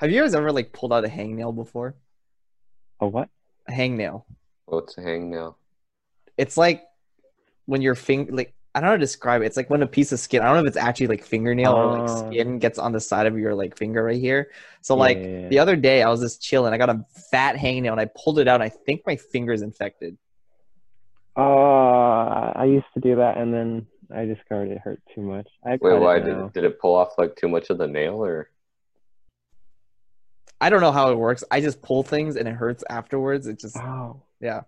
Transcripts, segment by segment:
Have you guys ever like pulled out a hangnail before? Oh what? A hangnail. What's a hangnail? It's like when your finger like I don't know how to describe it. It's like when a piece of skin. I don't know if it's actually like fingernail or like Oh. skin gets on the side of your like finger right here. So like Yeah, yeah, yeah. the other day, I was just chilling. I got a fat hangnail and I pulled it out. And I think my finger's infected. Uh, I used to do that, and then I discovered it hurt too much. I Wait, why it did did it pull off like too much of the nail or? I don't know how it works. I just pull things and it hurts afterwards. It just Oh, yeah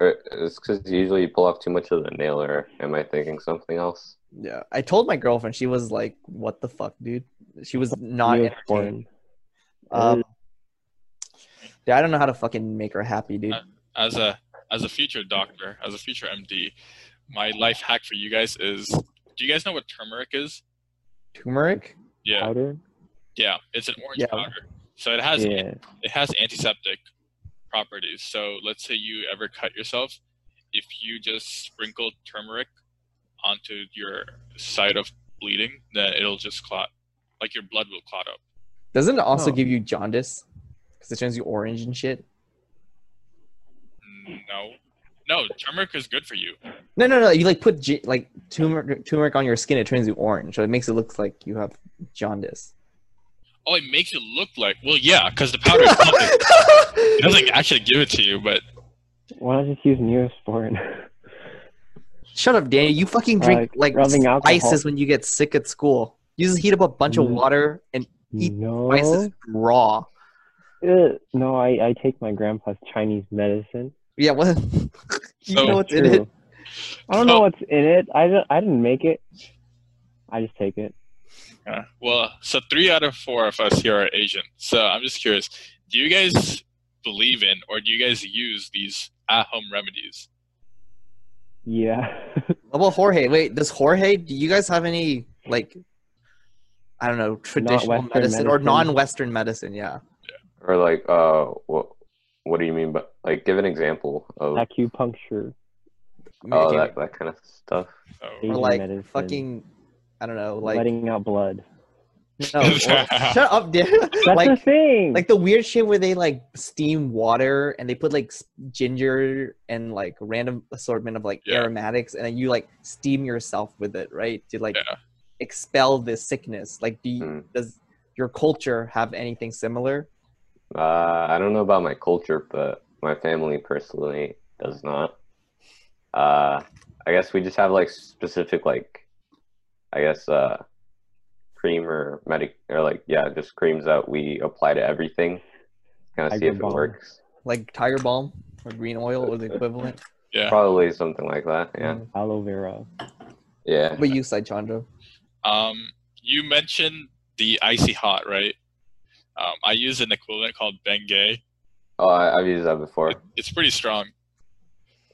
Or it's because usually you pull off too much of the nail, or am I thinking something else? yeah. I told my girlfriend. She was like, "What the fuck, dude?" She was not entertained. Um, yeah, I don't know how to fucking make her happy, dude. Uh, as a as a future doctor, as a future MD, my life hack for you guys is: Do you guys know what turmeric is? Turmeric. Yeah, powder. yeah, it's an orange Yeah. powder. So it has Yeah. it has antiseptic properties. So let's say you ever cut yourself, if you just sprinkle turmeric onto your site of bleeding, then it'll just clot. Like your blood will clot up. Doesn't it also Oh. give you jaundice? Because it turns you orange and shit. No, no, turmeric is good for you. No, no, no. You like put like turmeric, turmeric on your skin. It turns you orange, so it makes it look like you have jaundice. Oh, it makes it look like well, yeah, because the powder is- it doesn't actually give it to you, but Why don't just use Neosporin? Shut up, Danny. You fucking drink Like, like rubbing alcohol. spices when you get sick at school. You just heat up a bunch of Mm. water and Eat no. spices raw. Uh, no, I, I take my grandpa's Chinese medicine. Yeah, what? you So know what's in it? I don't know what's in it. I, I didn't make it. I just take it. Uh, well, so three out of four of us here are Asian. So I'm just curious: Do you guys believe in or do you guys use these at-home remedies? Yeah. How about Jorge? Wait, does Jorge? Do you guys have any like? I don't know, traditional Western medicine, or non-Western medicine. Yeah. Or like, uh, what? What do you mean? But like, give an example of Acupuncture. oh that that kind of stuff. So, or like medicine. fucking, I don't know, like letting out blood. no, or- shut up, dude. That's like the thing. like the weird shit where they like steam water and they put like ginger and like random assortment of like Yeah. aromatics and then you like steam yourself with it right to like Yeah. expel this sickness like do you, Hmm. does your culture have anything similar Uh, I don't know about my culture, but my family personally does not. Uh, I guess we just have like specific like, I guess uh, cream or medic or like yeah, just creams that we apply to everything, kind of see Tiger if it works. like tiger balm or green oil or the equivalent yeah. Probably something like that. Yeah, Mm. Aloe vera. yeah. what you say chandra Um, you mentioned the icy hot, right? Um, I use an equivalent called Bengay. Oh, I, I've used that before. It, it's pretty strong.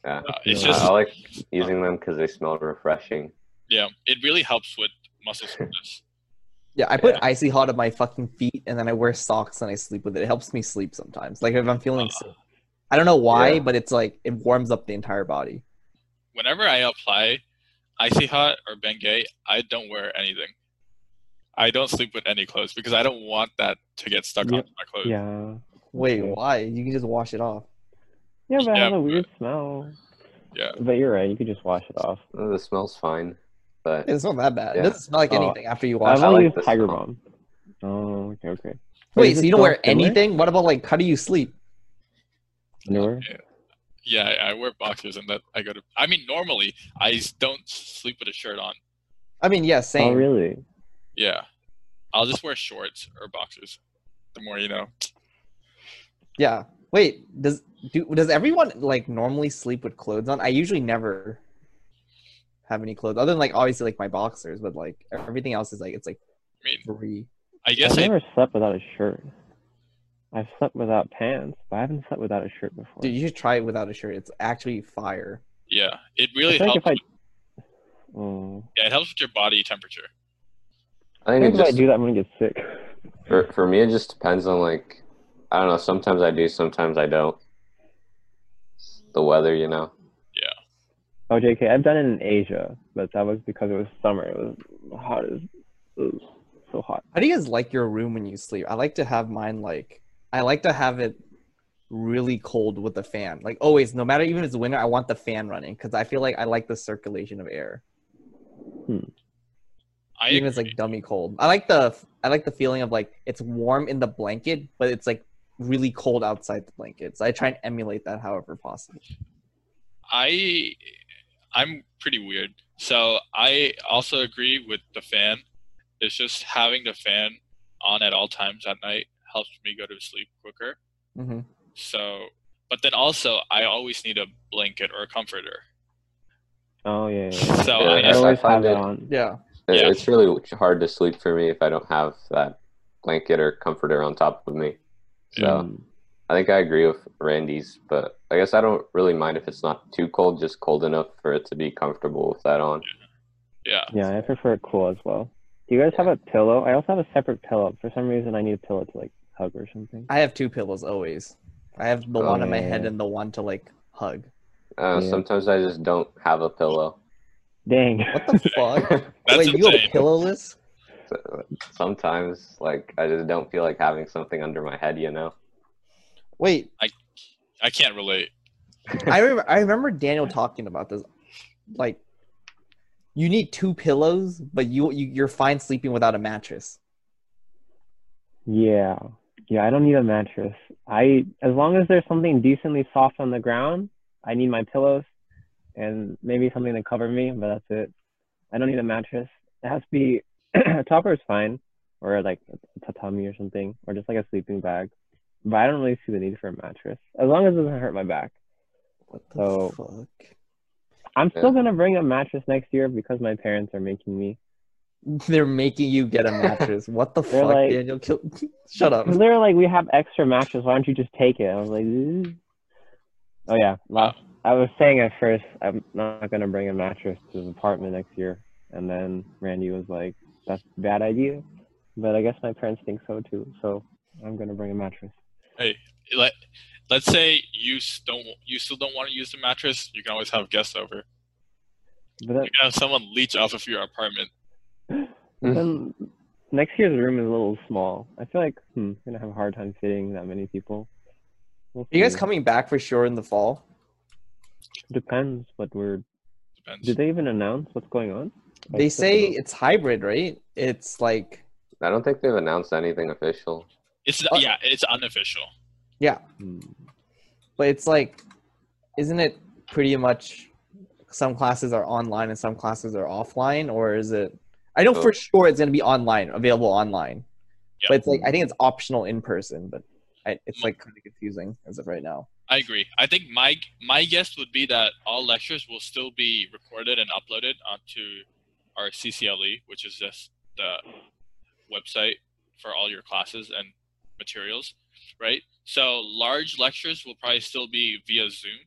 Yeah, Uh, it's Yeah. just I like using them because they smell refreshing. Yeah, it really helps with muscle soreness. yeah i put Yeah. icy hot on my fucking feet and then i wear socks and i sleep with it it helps me sleep sometimes like if i'm feeling sick i don't know why Yeah. but it's like it warms up the entire body Whenever I apply icy hot or Bengay, I don't wear anything. I don't sleep with any clothes because I don't want that to get stuck Yep. onto my clothes. Yeah. wait why you can just wash it off Yeah, but it Yeah, has a but- weird smell. Yeah. But you're right. You could just wash it off. Uh, The smell's fine, but It's not that bad. It Yeah. doesn't smell like Oh, anything after you wash I've it. Only like used Tiger smell. Balm. Oh, okay, okay. Wait, does so you don't wear similar? anything? What about like how do you sleep? Underwear? Yeah, I I wear boxers and that I go to. I mean, normally I don't sleep with a shirt on. I mean, yeah, same. Oh, really? Yeah, I'll just wear shorts or boxers. The more you know. Yeah. Wait, does do does everyone like normally sleep with clothes on? I usually never have any clothes other than like obviously like my boxers, but like everything else is like it's like I mean, free. I guess I've I never slept without a shirt. I've slept without pants, but I haven't slept without a shirt before. Dude, you should try it without a shirt. It's actually fire. yeah. It really helps. like if with, I, oh, yeah, it helps with your body temperature. I I think think it if I do that, I'm gonna get sick. for for me it just depends on like I don't know. Sometimes I do, sometimes I don't. The weather, you know. Oh, JK, I've done it in Asia, but that was because it was summer. It was hot as. ugh. so hot. How do you guys like your room when you sleep? I like to have mine like I like to have it really cold with the fan. Like always, no matter even if it's winter, I want the fan running because I feel like I like the circulation of air. Hmm. I even if it's like dummy cold. I like the I like the feeling of like it's warm in the blanket, but it's like really cold outside the blanket. So I try and emulate that however possible. I I'm pretty weird. So I also agree with the fan. It's just having the fan on at all times at night helps me go to sleep quicker. hmm So, but then also I always need a blanket or a comforter. Oh yeah. yeah, yeah. So Yeah, I I always find have it it- on. Yeah. It- Yeah. It's really hard to sleep for me if I don't have that blanket or comforter on top of me. So. I think I agree with Randy's, but I guess I don't really mind if it's not too cold, just cold enough for it to be comfortable with that on. Yeah. Yeah, I prefer it cool as well. Do you guys have a pillow? I also have a separate pillow. For some reason, I need a pillow to like hug or something. I have two pillows always. I have the Oh, one on my head yeah. and the one to like hug. Uh, Yeah. Sometimes I just don't have a pillow. Dang. What the fuck? That's Wait, you go insane. pillowless? Sometimes, like, I just don't feel like having something under my head, you know? Wait, I I can't relate. I remember I remember Daniel talking about this. Like you need two pillows, but you, you you're fine sleeping without a mattress. Yeah. Yeah, I don't need a mattress. I as long as there's something decently soft on the ground, I need my pillows and maybe something to cover me, but that's it. I don't need a mattress. It has to be a topper is fine, or like a tatami or something, or just like a sleeping bag. But I don't really see the need for a mattress as long as it doesn't hurt my back. What the So- fuck? I'm still Yeah. gonna bring a mattress next year because my parents are making me. They're making you get a mattress. What the fuck, like- Daniel? Kill- Shut up. Because they're like, we have extra mattress. Why don't you just take it? I was like, "Ugh." oh yeah. Last, I was saying at first, I'm not gonna bring a mattress to the apartment next year, and then Randy was like, that's a bad idea. But I guess my parents think so too. So I'm gonna bring a mattress. Hey, let let's say you don't you still don't want to use the mattress. You can always have guests over. But then, You can have someone leech off of your apartment. then next year's room is a little small. I feel like hmm, I'm gonna have a hard time fitting that many people. We'll Are you guys coming back for sure in the fall? Depends what we're. Depends. Did they even announce what's going on? I They say know. it's hybrid, right? It's like I don't think they've announced anything official. It's Uh, yeah, it's unofficial. yeah, but it's like isn't it pretty much some classes are online and some classes are offline or is it I know for sure it's going to be online, available online. Yeah. But it's like I think it's optional in person, but I, it's like kind of confusing as of right now. I agree. I think my my guess would be that all lectures will still be recorded and uploaded onto our CCLE, which is just the website for all your classes and materials, right? So large lectures will probably still be via Zoom.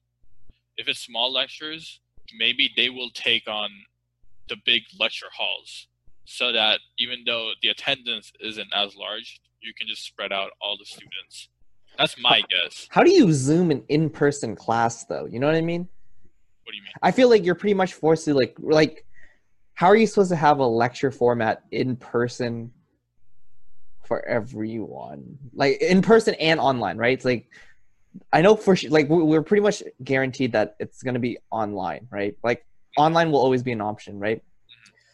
If it's small lectures, maybe they will take on the big lecture halls so that even though the attendance isn't as large, you can just spread out all the students. That's my guess. How do you zoom an in-person class though? You know what I mean? What do you mean? I feel like you're pretty much forced to like like how are you supposed to have a lecture format in person for everyone? Like in person and online, right? It's like I know for like we- we're pretty much guaranteed that it's going to be online, right? Like online will always be an option, right?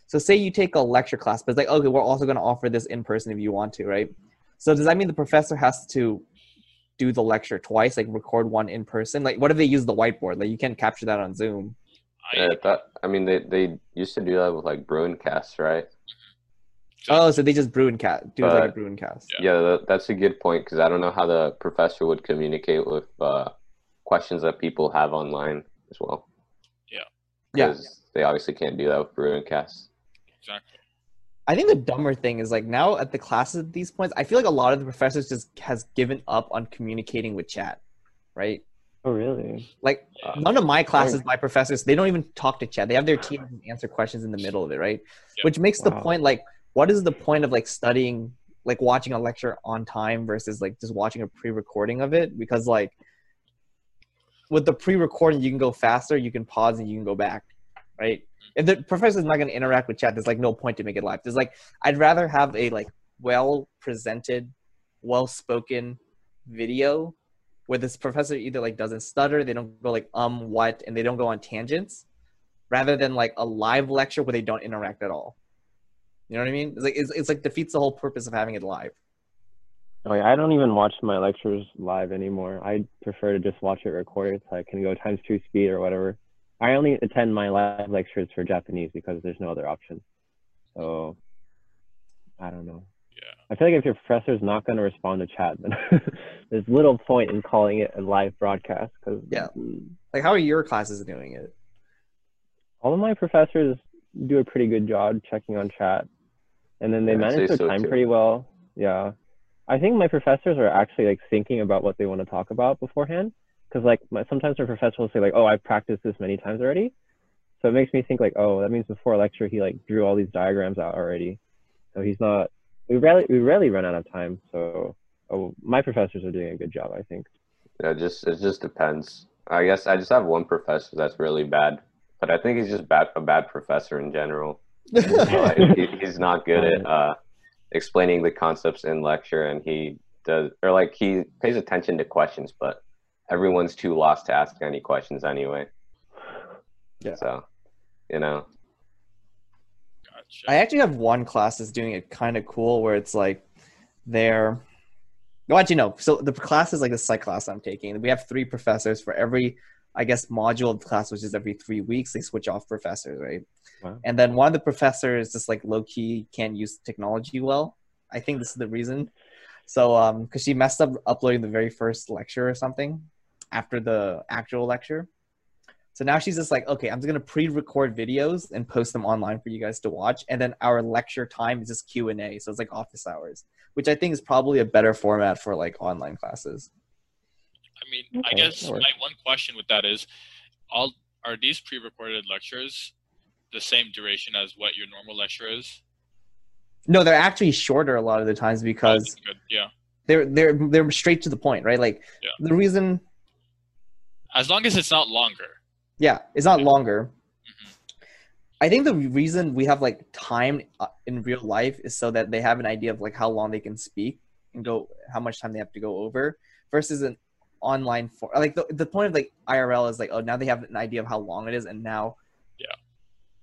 So say you take a lecture class, but it's like okay, we're also going to offer this in person if you want to, right? So does that mean the professor has to do the lecture twice, like record one in person? Like what if they use the whiteboard? Like you can't capture that on Zoom. I, Yeah, that, I mean, they, they used to do that with like Bruincast, right? Oh, so they just Bruincast do it like a Bruincast. Yeah. Yeah, that's a good point because I don't know how the professor would communicate with uh, questions that people have online as well. Yeah. Yeah. 'Cause they obviously can't do that with Bruincast. exactly. I think the dumber thing is like now at the classes at these points, I feel like a lot of the professors just has given up on communicating with chat, right? Oh really? Like Uh, none of my classes, my professors, they don't even talk to chat. They have their team answer questions in the middle of it, right? Yeah. Which makes the point like, what is the point of like studying, like watching a lecture on time versus like just watching a pre-recording of it? Because like with the pre-recording, you can go faster, you can pause, and you can go back, right? If the professor is not going to interact with chat, there's like no point to make it live. There's like I'd rather have a like well presented, well spoken video where this professor either like doesn't stutter, they don't go like um what, and they don't go on tangents, rather than like a live lecture where they don't interact at all. You know what I mean? It's like it's, it's like defeats the whole purpose of having it live. Oh, yeah, I don't even watch my lectures live anymore. I prefer to just watch it recorded so I can go times two speed or whatever. I only attend my live lectures for Japanese because there's no other option. So I don't know. Yeah. I feel like if your professor's not going to respond to chat, then there's little point in calling it a live broadcast. Cause Yeah. Like, how are your classes doing it? all of my professors do a pretty good job checking on chat, and then they Yeah, manage their so, time too. pretty well. Yeah, I think my professors are actually like thinking about what they want to talk about beforehand. Because like my, sometimes my professor will say like, "Oh, I've practiced this many times already," so it makes me think like, "Oh, that means before a lecture he like drew all these diagrams out already." So he's not. We rarely we rarely run out of time. So oh, my professors are doing a good job, I think. Yeah, it just it just depends. I guess I just have one professor that's really bad, but I think he's just bad a bad professor in general. Uh, he, he's not good at uh, explaining the concepts in lecture, and he does or like he pays attention to questions, but everyone's too lost to ask any questions anyway. Yeah. So, you know, Gotcha. I actually have one class that's doing it kind of cool where it's like they're no actually no. So the class is like the psych class I'm taking. We have three professors for every I guess module of the class, which is every three weeks, they switch off professors, right? Wow. And then one of the professors just like low key can't use technology well. I think this is the reason. So um because she messed up uploading the very first lecture or something after the actual lecture. So now she's just like, okay, I'm just gonna pre-record videos and post them online for you guys to watch, and then our lecture time is just Q and A, so it's like office hours, which I think is probably a better format for like online classes. I mean, I guess my one question with that is, all are these pre-recorded lectures the same duration as what your normal lecture is? No, they're actually shorter a lot of the times Oh, because. Yeah. they're they're they're straight to the point, right? Like Yeah. the reason, As long as it's not longer. yeah, it's not longer. Mhm. I think the reason we have like time uh, in real life is so that they have an idea of like how long they can speak and go how much time they have to go over versus an online for like the, the point of like IRL is like oh now they have an idea of how long it is and now Yeah.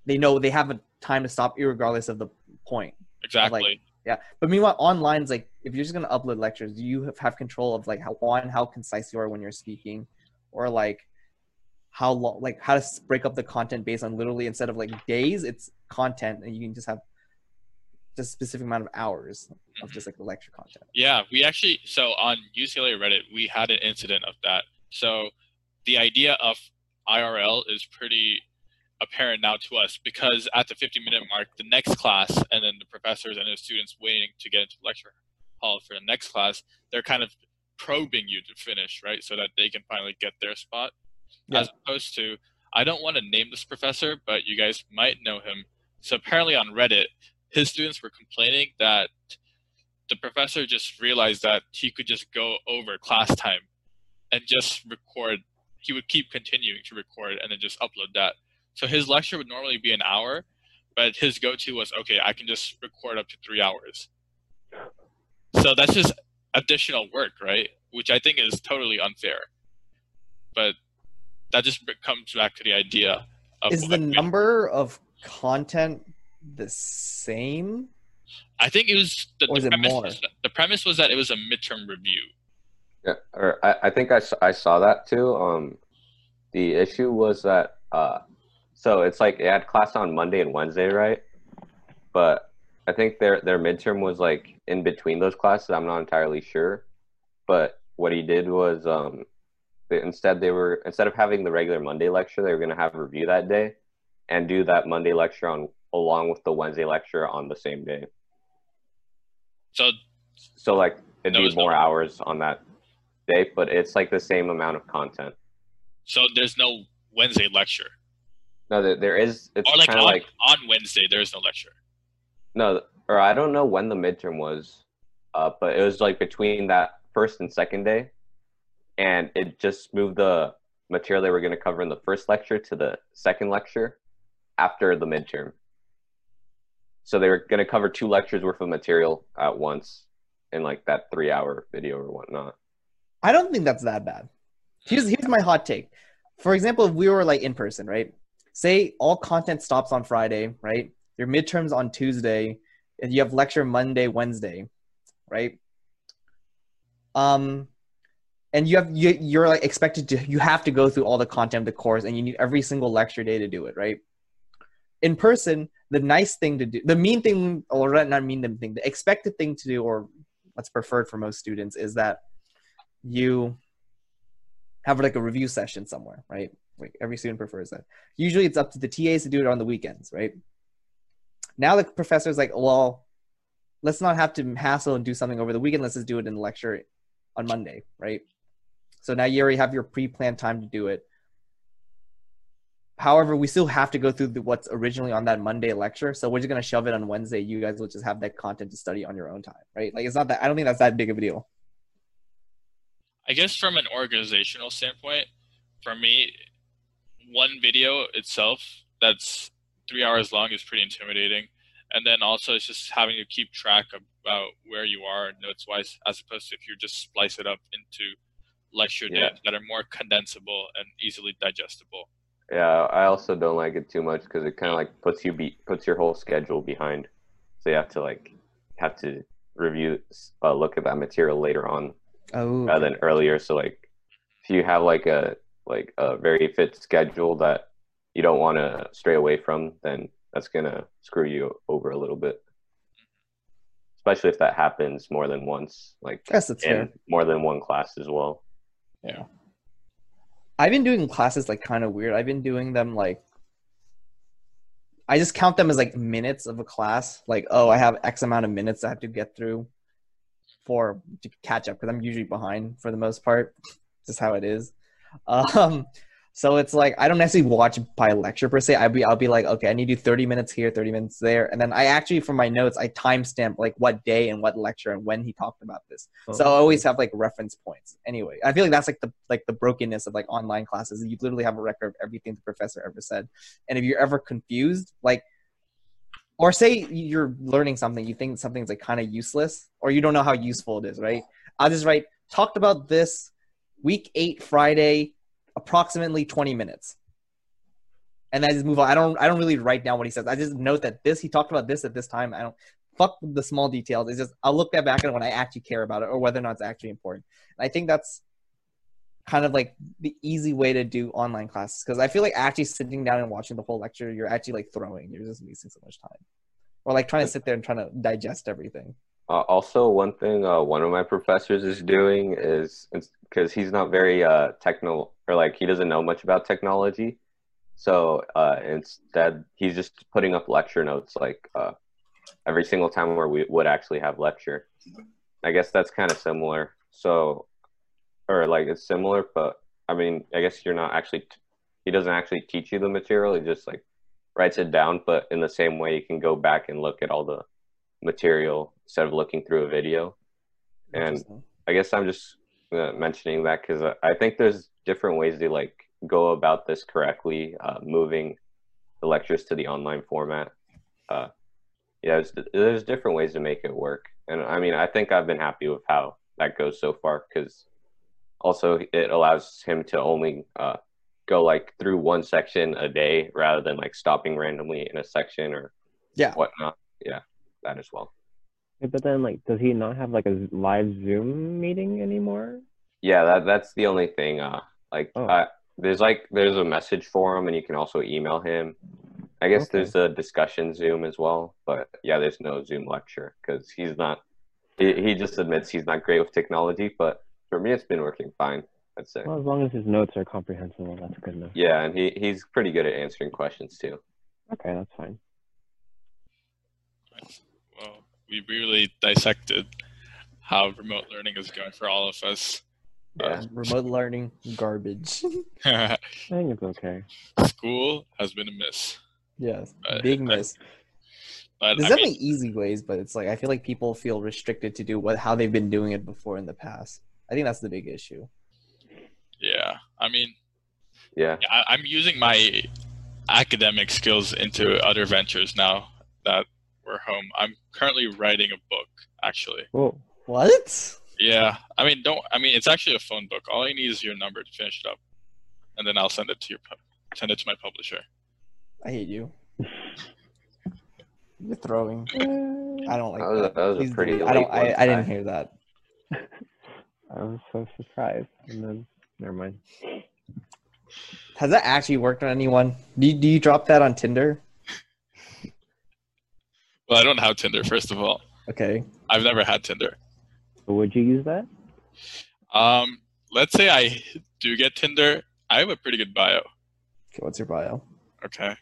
they know they have a time to stop regardless of the point Exactly. yeah but meanwhile online is like if you're just going to upload lectures do you have, have control of like how one how concise you are when you're speaking or like how long like how to break up the content based on literally instead of like days it's content and you can just have just specific amount of hours of just mm-hmm. like the lecture content Yeah, we actually so on UCLA Reddit we had an incident of that. So the idea of IRL is pretty apparent now to us because at the 50 minute mark, the next class and then the professors and the students waiting to get into the lecture hall for the next class, they're kind of probing you to finish, right? So that they can finally get their spot. Yeah. As opposed to, I don't want to name this professor, but you guys might know him. So apparently on Reddit, his students were complaining that the professor just realized that he could just go over class time and just record. He would keep continuing to record and then just upload that. So his lecture would normally be an hour, but his go-to was okay. I can just record up to three hours. So that's just additional work, right? Which I think is totally unfair. But that just comes back to the idea of is the number of content the same I think it was the, Or the is it premise. more? Was, the premise was that it was a midterm review. Yeah, or I, I think I, s- I saw that too. Um, the issue was that uh, so it's like it had class on Monday and Wednesday, right? But I think their their midterm was like in between those classes. I'm not entirely sure, but what he did was um, they, instead they were instead of having the regular Monday lecture, they were going to have a review that day, and do that Monday lecture on along with the Wednesday lecture on the same day. So So like it'd be more no- hours on that day, but it's like the same amount of content. so there's no Wednesday lecture, No, there, there is. It's or like on, like on Wednesday there's no lecture. no, or I don't know when the midterm was, uh, but it was like between that first and second day, and it just moved the material they were going to cover in the first lecture to the second lecture, after the midterm. So they were going to cover two lectures worth of material at once in like that three hour video or whatnot. I don't think that's that bad. Here's here's my hot take. For example, if we were like in person, right? Say all content stops on Friday, right? Your midterms on Tuesday, and you have lecture Monday, Wednesday, right? Um, and you have you you're like expected to you have to go through all the content of the course, and you need every single lecture day to do it, right? In person, the nice thing to do, the mean thing, or not mean thing, the expected thing to do, or what's preferred for most students, is that you have like a review session somewhere, right? Like every student prefers that. Usually it's up to the TAs to do it on the weekends, right? Now the professor's like, well, let's not have to hassle and do something over the weekend. Let's just do it in the lecture on Monday, right? So now you already have your pre-planned time to do it. However, we still have to go through the, what's originally on that Monday lecture. So we're just gonna shove it on Wednesday. You guys will just have that content to study on your own time, right? Like it's not that I don't think that's that big of a deal. I guess from an organizational standpoint, for me, one video itself that's three hours long is pretty intimidating. And then also it's just having to keep track about where you are notes wise, as opposed to if you just splice it up into lecture Yeah. days that are more condensable and easily digestible. Yeah, I also don't like it too much because it kind of like puts you be puts your whole schedule behind. So you have to like have to review, uh, look at that material later on Oh, rather than earlier. So like, if you have like a like a very fit schedule that you don't want to stray away from, then that's gonna screw you over a little bit. Especially if that happens more than once, like I guess that's fair. in more than one class as well. Yeah. I've been doing classes like kind of weird. I've been doing them like I just count them as like minutes of a class. Like, oh, I have X amount of minutes I have to get through for to catch up because I'm usually behind for the most part. Just how it is. Um, so it's like I don't necessarily watch by lecture per se. I'll be I'll be like, okay, I need to do 30 minutes here, 30 minutes there, and then I actually for my notes I timestamp like what day and what lecture and when he talked about this. So I oh. always have like reference points. Anyway, I feel like that's like the like the brokenness of like online classes. You literally have a record of everything the professor ever said, and if you're ever confused, like, or say you're learning something, you think something's like kind of useless, or you don't know how useful it is, right? I'll just write talked about this week eight Friday, approximately 20 minutes. And I just move on. I don't I don't really write down what he says. I just note that this he talked about this at this time. I don't fuck the small details. It's just I'll look that back at it when I actually care about it or whether or not it's actually important. And I think that's kind of like the easy way to do online classes because I feel like actually sitting down and watching the whole lecture, you're actually like throwing. You're just wasting so much time. Or like trying to sit there and trying to digest everything. Uh, also, one thing uh, one of my professors is doing is because he's not very uh, techno or like he doesn't know much about technology. So uh, instead, he's just putting up lecture notes like uh, every single time where we would actually have lecture. I guess that's kind of similar. So, or like it's similar, but I mean, I guess you're not actually. T- he doesn't actually teach you the material. He just like writes it down, but in the same way, you can go back and look at all the material instead of looking through a video. And I guess I'm just uh, mentioning that because I, I think there's different ways to like go about this correctly, uh, moving the lectures to the online format. Uh, yeah, there's, there's different ways to make it work, and I mean, I think I've been happy with how that goes so far because also it allows him to only uh, go like through one section a day rather than like stopping randomly in a section or Yeah. whatnot. Yeah, that as well. Yeah, But then, like, does he not have like a live Zoom meeting anymore? Yeah, that that's the only thing. Uh, like, Oh. uh, there's like there's a message for him, and you can also email him. I guess Okay. there's a discussion Zoom as well, but yeah, there's no Zoom lecture because he's not. He he just admits he's not great with technology, but for me, it's been working fine. I'd say. Well, as long as his notes are comprehensible, that's good enough. Yeah, and he he's pretty good at answering questions too. Okay, that's fine. Well, we really dissected how remote learning is going for all of us. Yeah. Remote learning garbage. I think it's okay. School has been a miss. yes, Uh, big I- miss. But There's I mean, definitely easy ways, but it's like I feel like people feel restricted to do what how they've been doing it before in the past. I think that's the big issue. yeah, I mean, Yeah, I, I'm using my academic skills into other ventures now that we're home. I'm currently writing a book, actually. Whoa. What? Yeah, I mean, don't. I mean, it's actually a phone book. All I need is your number to finish it up, and then I'll send it to your pu- send it to my publisher. I hate you. You're throwing. I don't like That was a- that. that was a pretty. I don't. I, I didn't hear that. I was so surprised. And then, never mind. Has that actually worked on anyone? Do you, do you drop that on Tinder? Well, I don't have Tinder. First of all, Okay. I've never had Tinder. But would you use that? Um, let's say I do get Tinder. I have a pretty good bio. Okay. What's your bio? Okay.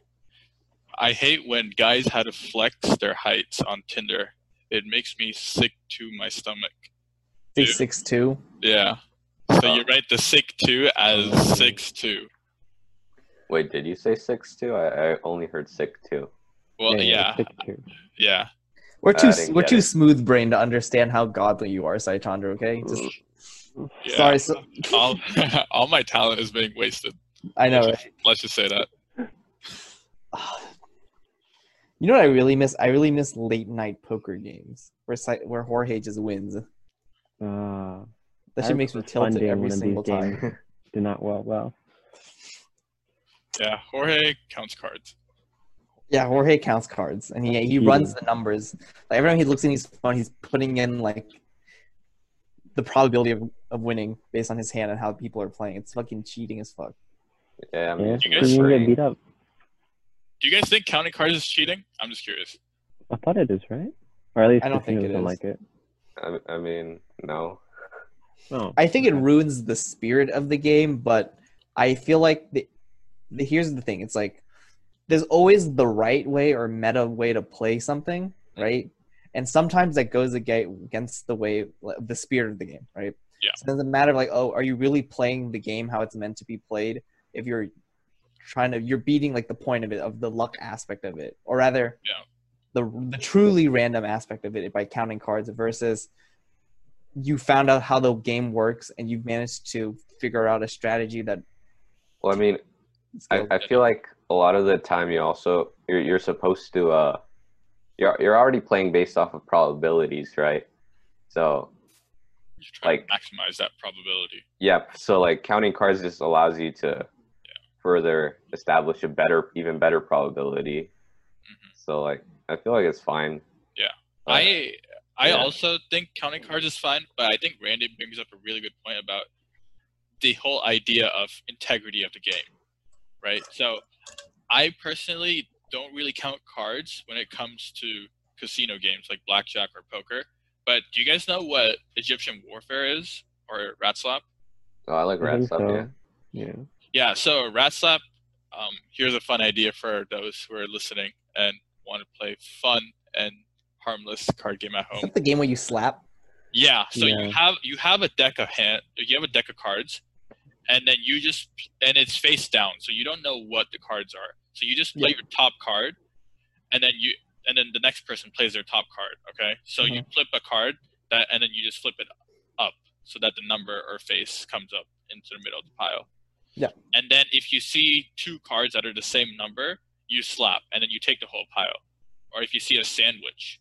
I hate when guys had to flex their heights on Tinder. It makes me sick to my stomach. Say Dude. six two. Yeah. So you write the sick two as six two. Wait, did you say six two? I, I only heard sick two. Well, yeah, stick to it. yeah. We're too didn't we're too it. smooth brained to understand how godly you are, Saitandra. Okay. Just yeah. sorry. So, All, all my talent is being wasted. I know. Let's just, let's just say that. You know what I really miss? I really miss late night poker games where where Jorge just wins. Uh, That I shit makes me remember tilted funding every single time. games. did not well well. Yeah, Jorge counts cards. Yeah, Jorge counts cards and he he Cheating. runs the numbers. Like every time he looks in his phone, he's putting in like the probability of, of winning based on his hand and how people are playing. It's fucking cheating as fuck. Yeah, I mean, Yeah, You guys- you get beat up. Do you guys think counting cards is cheating? I'm just curious. I thought it is right, or at least I don't think casinos it like it. I, I mean, no. No, I think it ruins the spirit of the game, but I feel like the, the here's the thing. It's like there's always the right way or meta way to play something, mm-hmm. right? And sometimes that goes against the way the spirit of the game, right? Yeah. So it doesn't matter like, oh, are you really playing the game how it's meant to be played? If you're trying to you're beating like the point of it of the luck aspect of it or rather Yeah. the the truly random aspect of it by counting cards versus you found out how the game works and you've managed to figure out a strategy that Well, I mean, I, I feel like a lot of the time you also you're you're supposed to uh you're you're already playing based off of probabilities, right? So Like- to maximize that probability. yeah, so like counting cards just allows you to further establish a better, even better probability. hmm So like I feel like it's fine. Yeah. Uh, I I yeah. also think counting cards is fine, but I think Randy brings up a really good point about the whole idea of integrity of the game, right? So I personally don't really count cards when it comes to casino games like blackjack or poker. But do you guys know what Egyptian warfare is or rat slap? oh, I like rat think stuff. so. Yeah. Yeah, Yeah, so rat slap. Um, here's a fun idea for those who are listening and want to play fun and harmless card game at is home. that the game where you slap Yeah, so Yeah. you have you have a deck of hand, you have a deck of cards, and then you just and it's face down, so you don't know what the cards are. So you just play Yeah. your top card, and then you and then the next person plays their top card. Okay, so you mm-hmm. flip a card that, and then you just flip it up so that the number or face comes up into the middle of the pile. Yeah. And then if you see two cards that are the same number, you slap, and then you take the whole pile. Or if you see a sandwich,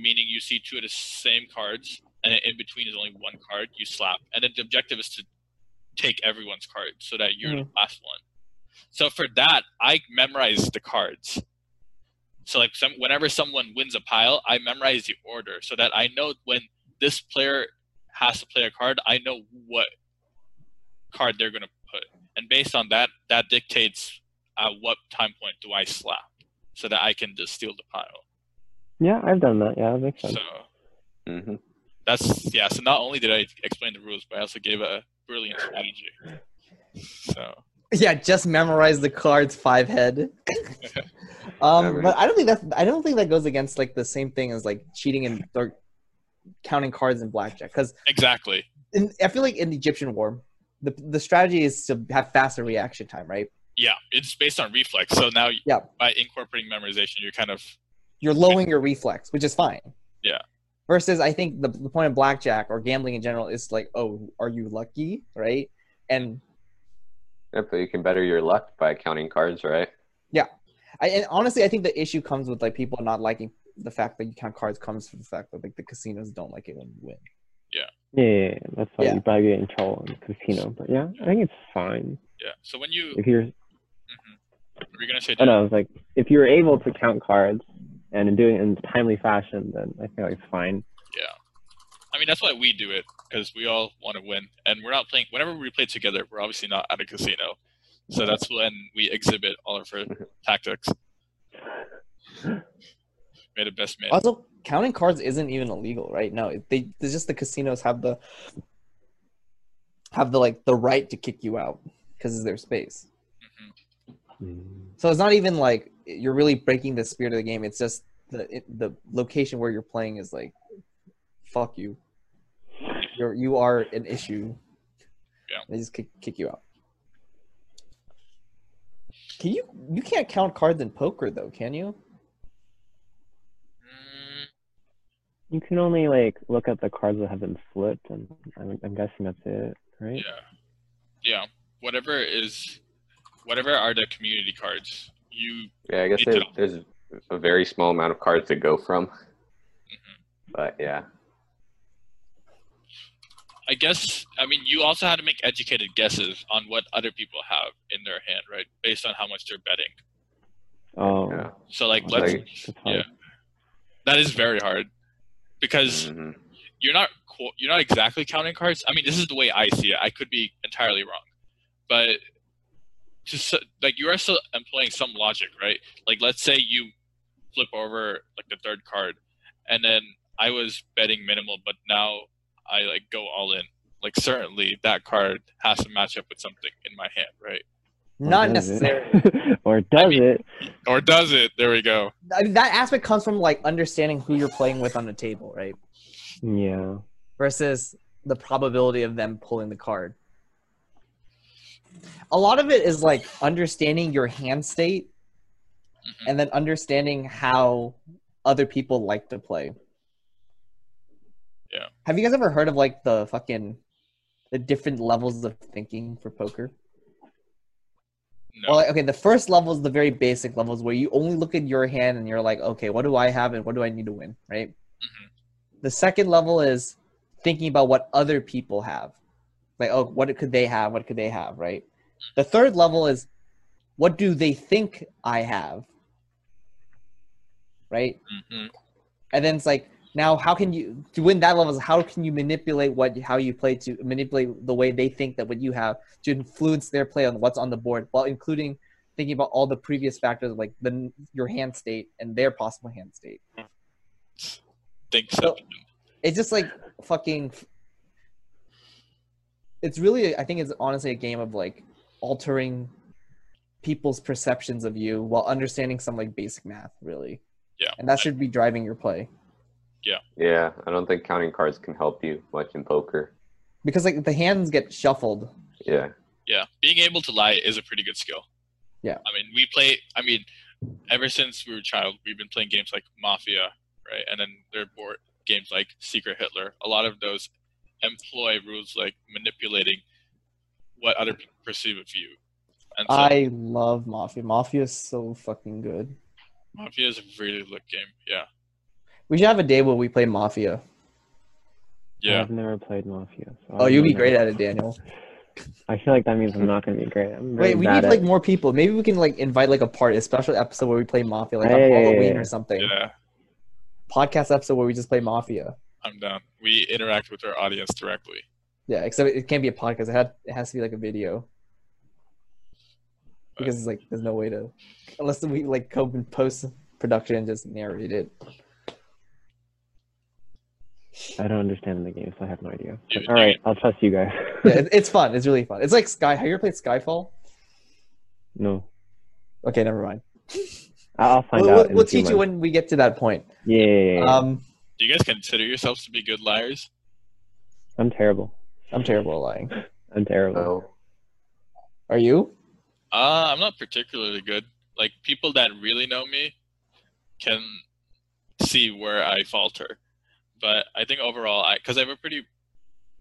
meaning you see two of the same cards, and in between is only one card, you slap. And then the objective is to take everyone's card so that you're mm-hmm. the last one. So for that, I memorize the cards. So like some, whenever someone wins a pile, I memorize the order so that I know when this player has to play a card, I know what card they're going to put. And based on that, that dictates at what time point do I slap so that I can just steal the pile. yeah, I've done that. Yeah, that makes sense. So hmm that's yeah. So not only did I explain the rules, but I also gave a brilliant strategy. So yeah just memorize the cards five head um but i don't think that i don't think that goes against like the same thing as like cheating and or counting cards in blackjack because exactly, in, i feel like in the egyptian war the, the strategy is to have faster reaction time right yeah. It's based on reflex. So now Yeah. by incorporating memorization, you're kind of you're lowering your reflex which is fine Yeah. versus i think the, the point of blackjack or gambling in general is like oh are you lucky right and Yeah, but you can better your luck by counting cards, right? Yeah, I, and honestly, I think the issue comes with like people not liking the fact that you count cards comes from the fact that like the casinos don't like it when you win. Yeah, yeah, yeah, that's why Yeah. you probably get in trouble in the casino. But yeah, I think it's fine Yeah. So when you, if you're. Mhm. What were you gonna say? I Dan? know. It's like if you're able to count cards and do it in timely fashion, then I feel like it's fine. Yeah. I mean, that's why we do it because we all want to win, and we're not playing. Whenever we play together, we're obviously not at a casino, so that's when we exhibit all of our tactics. Made a best man. Also, counting cards isn't even illegal, right? No, they it's just the casinos have the have the like the right to kick you out because it's their space. Mhm. So it's not even like you're really breaking the spirit of the game. It's just the it, the location where you're playing is like, fuck you. You're you are an issue. Yeah. They just kick kick you out. Can you you can't count cards in poker though, can you? You can only like look at the cards that have been flipped, and I'm, I'm guessing that's it, right? yeah, yeah. Whatever is, whatever are the community cards. You Yeah, I guess Me there, too. there's a very small amount of cards to go from. Mhm. But yeah, I guess I mean you also had to make educated guesses on what other people have in their hand, right? Based on how much they're betting. Oh, yeah. So like Like- let's that's yeah. that is very hard because Mhm. you're not you're not exactly counting cards. I mean, this is the way I see it. I could be entirely wrong, but just like you are still employing some logic, right? Like let's say you flip over like the third card, and then I was betting minimal, but now I like go all in. Like certainly that card has to match up with something in my hand, right? Not does necessarily. or does mean- it? Or does it? There we go. I mean, that aspect comes from like understanding who you're playing with on the table, right? Yeah. Versus the probability of them pulling the card. A lot of it is like understanding your hand state Mhm. and then understanding how other people like to play. Yeah. Have you guys ever heard of like the fucking the different levels of thinking for poker? No. Well, like, okay, the first level is the very basic levels where you only look at your hand and you're like, okay, what do I have and what do I need to win, right? Mhm. The second level is thinking about what other people have. Like, oh, what could they have? What could they have, right? The third level is what do they think I have? Right? Mhm. And then it's like, now how can you to win that level is how can you manipulate what how you play to manipulate the way they think that what you have to influence their play on what's on the board while including thinking about all the previous factors like the your hand state and their possible hand state Think So- so. it's just like fucking it's really i think it's honestly a game of like altering people's perceptions of you while understanding some like basic math really Yeah. and that should be driving your play yeah. Yeah, I don't think counting cards can help you much in poker. because like the hands get shuffled Yeah, Yeah, being able to lie is a pretty good skill. Yeah. I mean, we play. I mean, ever since we were a child, we've been playing games like Mafia, right? And then there are board games like Secret Hitler. A lot of those employ rules like manipulating what other people perceive of you. And so I love Mafia. Mafia is so fucking good. Mafia is a really good game. Yeah, We should have a day where we play Mafia. yeah. I've never played Mafia. So Oh, you'd be great at it, Daniel. I feel like that means I'm not gonna be great. I'm very Wait, we need at- like more people. Maybe we can like invite like a part, a special episode where we play Mafia, like Hey. on Halloween or something. Yeah, Podcast episode where we just play Mafia. I'm down. We interact with our audience directly. Yeah, except it can't be a podcast. It had it has to be like a video. Because it's like there's no way to unless we like cope in post production and just narrate it. I don't understand the game, so I have no idea. You- All right, I'll trust you guys. Yeah, it, it's fun. It's really fun. It's like Spy. Have you ever played Spyfall? no, Okay, never mind. I'll find We'll, out. we'll, we'll a few teach you when we get to that point. Yeah, yeah, yeah, yeah. Um, Do you guys consider yourselves to be good liars? I'm terrible. I'm terrible at lying. I'm terrible. so Are you? Uh, I'm not particularly good. Like people that really know me can see where I falter, but I think overall, I because I have a pretty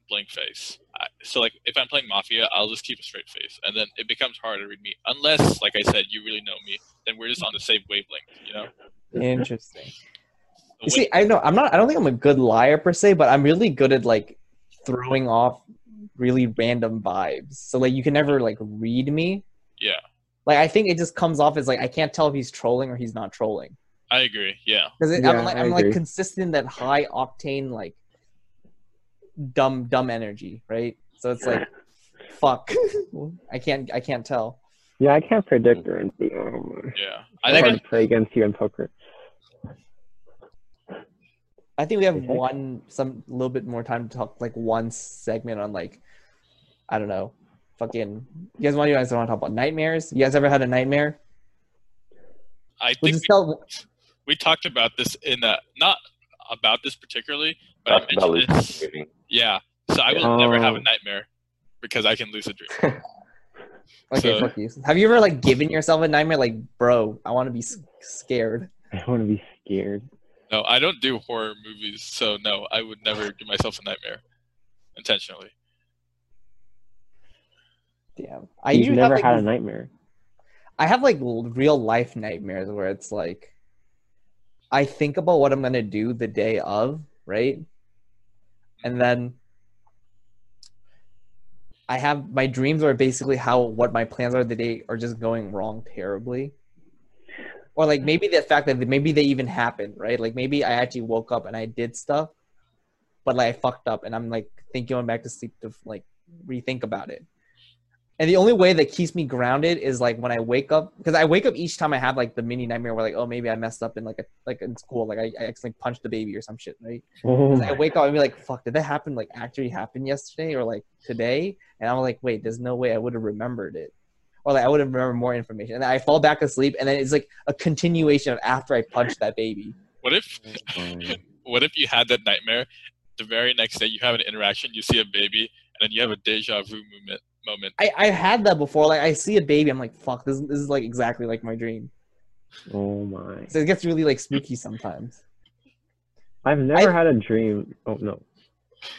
blank face, I, so like if I'm playing Mafia, I'll just keep a straight face, and then it becomes harder to read me. Unless, like I said, you really know me, then we're just on the same wavelength. You know. Interesting. The You see, I know I'm not. I don't think I'm a good liar per se, but I'm really good at like throwing off really random vibes. So like you can never like read me. Yeah. Like I think it just comes off as like I can't tell if he's trolling or he's not trolling I agree. Yeah. because Yeah, I'm like I I'm like consistent that high octane like dumb dumb energy, right? So it's like fuck. I can't I can't tell. Yeah, I can't predict or anything. My. Yeah. I It's think hard to play against you in poker. I think we have Okay. one some little bit more time to talk like one segment on like I don't know, fucking. You guys want you guys want to talk about nightmares? You guys ever had a nightmare? I We'll think just tell. We talked about this in a not about this particularly, but I mentioned lucid this. Yeah. So I will never have a Oh. nightmare because I can lucid dream. Okay, So- fuck you. Have you ever like given yourself a nightmare? Like, bro, I want to be scared. I want to be scared. No, I don't do horror movies, so no, I would never give myself a nightmare intentionally. Damn. I You've never have, like, had a nightmare. I have like real life nightmares where it's like I think about what I'm gonna do the day of, right? And then I have my dreams are basically how what my plans are the day are just going wrong terribly. Or like maybe the fact that maybe they even happened, right? Like maybe I actually woke up and I did stuff, but like I fucked up and I'm like thinking going back to sleep to like rethink about it. And the only way that keeps me grounded is like when I wake up, because I wake up each time I have like the mini nightmare where like, oh, maybe I messed up in like a like in school, like I, I accidentally punched the baby or some shit, right? Oh 'Cause I wake up and be like, fuck, did that happen like actually happen yesterday or like today? And I'm like, wait, there's no way I would have remembered it. Or like I would have remembered more information. And then I fall back asleep and then it's like a continuation of after I punched that baby. What if what if you had that nightmare? The very next day you have an interaction, you see a baby, and then you have a deja vu moment moment. I, I had that before. Like I see a baby, I'm like, fuck, this, this is like exactly like my dream. Oh my. So it gets really like spooky sometimes. I've never I- had a dream. Oh no.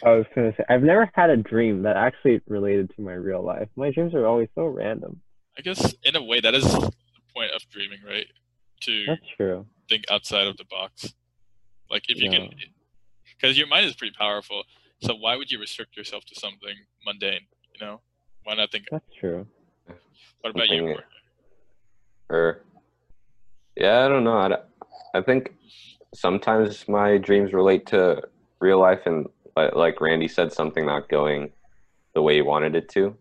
I was gonna say I've never had a dream that actually related to my real life. My dreams are always so random. I guess in a way that is the point of dreaming, right? To That's true. think outside of the box. Like if you Yeah. can, because your mind is pretty powerful. So why would you restrict yourself to something mundane? You know, why not think? That's true. What about you? Or, yeah, I don't know. I, I think sometimes my dreams relate to real life, and like, like Randy said, something not going the way you wanted it to,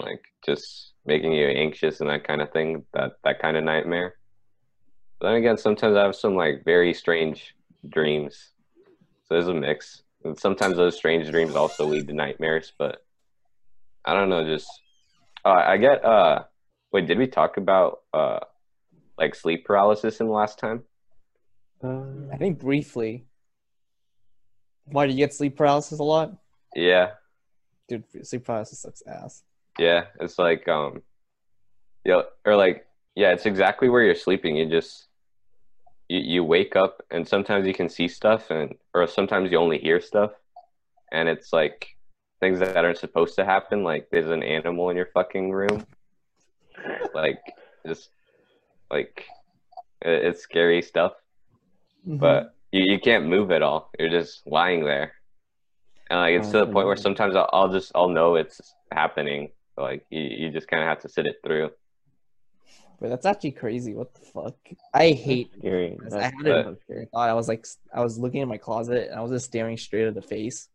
like just making you anxious and that kind of thing. That that kind of nightmare. But then again, sometimes I have some like very strange dreams. So there's a mix, and sometimes those strange dreams also lead to nightmares. But I don't know, just uh, I get uh Wait, did we talk about uh like sleep paralysis in the last time? Uh, I think briefly. Why do you get sleep paralysis a lot? Yeah, Dude, sleep paralysis sucks ass. yeah. It's like um, yeah, or like yeah, it's exactly where you're sleeping. You just you you wake up and sometimes you can see stuff and or sometimes you only hear stuff, and it's like things that aren't supposed to happen. Like there's an animal in your fucking room. Like just like it, it's scary stuff. Mm-hmm. but you, you can't move at all. You're just lying there, and like it's to the point where sometimes I'll, I'll just I'll know it's happening. Like you, you just kind of have to sit it through. but that's actually crazy. What the fuck? I hate. that's scary. I had it- that's thought I was like I was looking in my closet and I was just staring straight at the face,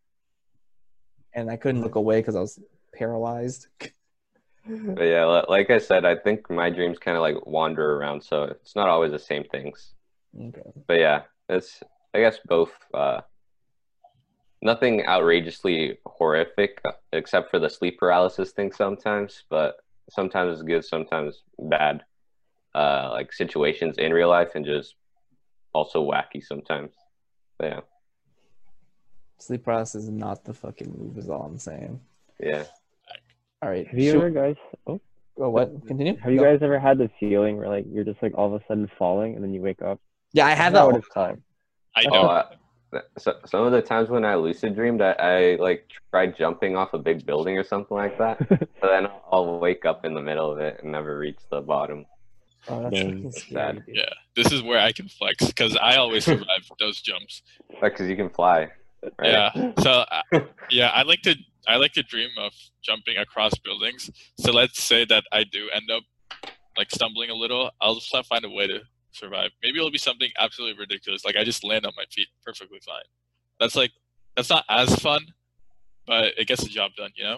and I couldn't look away because I was paralyzed. But yeah, like I said, I think my dreams kind of like wander around, so it's not always the same things. Okay. But yeah, it's I guess both. Uh, nothing outrageously horrific uh, except for the sleep paralysis thing sometimes, but sometimes it's good, sometimes bad. Uh, like situations in real life and just also wacky sometimes. But yeah, Sleep paralysis is not the fucking move. Is all I'm saying. yeah. All right. Have you should- ever guys? Oh, oh, what? Continue. have you Go. guys ever had the feeling where like you're just like all of a sudden falling and then you wake up? Yeah, I had Now that. it is time. I Oh, know. I, so, some of the times when I lucid dreamed, I, I like tried jumping off a big building or something like that. but then I'll wake up in the middle of it and never reach the bottom. Oh, that's Dang. Sad. Yeah, this is where I can flex because I always survive those jumps. Because you can fly. Right? Yeah. So uh, yeah, I like to I like to dream of jumping across buildings. So let's say that I do end up like stumbling a little. I'll just find a way to survive. Maybe it'll be something absolutely ridiculous, like I just land on my feet perfectly fine. That's like that's not as fun, but it gets the job done. You know.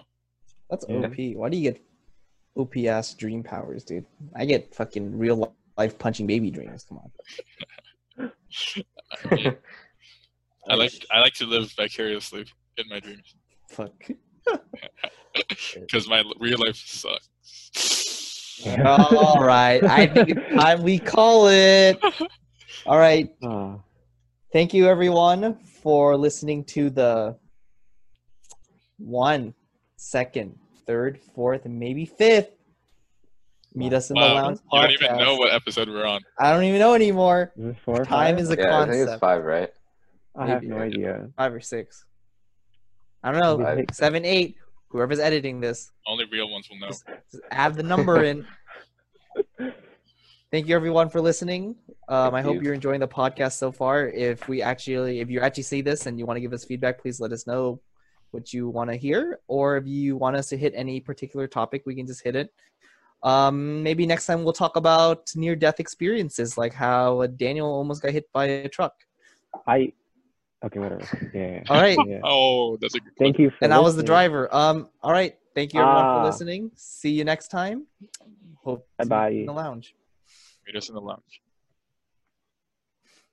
That's Yeah. OP. Why do you get OP ass dream powers, dude? I get fucking real life punching baby dreams. Come on. I, mean, I like I like to live vicariously in my dreams Fuck. because my real life sucks. All right. I think it's time we call it. All right. Ah, Thank you, everyone, for listening to the one, second, third, fourth, and maybe fifth. Meet us in the Wow, lounge you don't even know what episode we're on. I don't even know anymore. four Time five? is a Yeah, I think it's five, right? I have no idea. Five or six. I don't know. Five. Seven, eight. Whoever's editing this, Only real ones will know. just add the number in. Thank you, everyone, for listening. Um, I hope you. you're enjoying the podcast so far. If we actually, if you actually see this and you want to give us feedback, please let us know what you want to hear, or if you want us to hit any particular topic, we can just hit it. Um, maybe next time we'll talk about near-death experiences, like how Daniel almost got hit by a truck. I. Okay, whatever. Yeah. yeah. All right, yeah. Oh, that's a good Thank you. For and I was the driver. Um, all right, thank you everyone Ah. for listening. See you next time. Hope Bye-bye. in the lounge. Meet us in the lounge.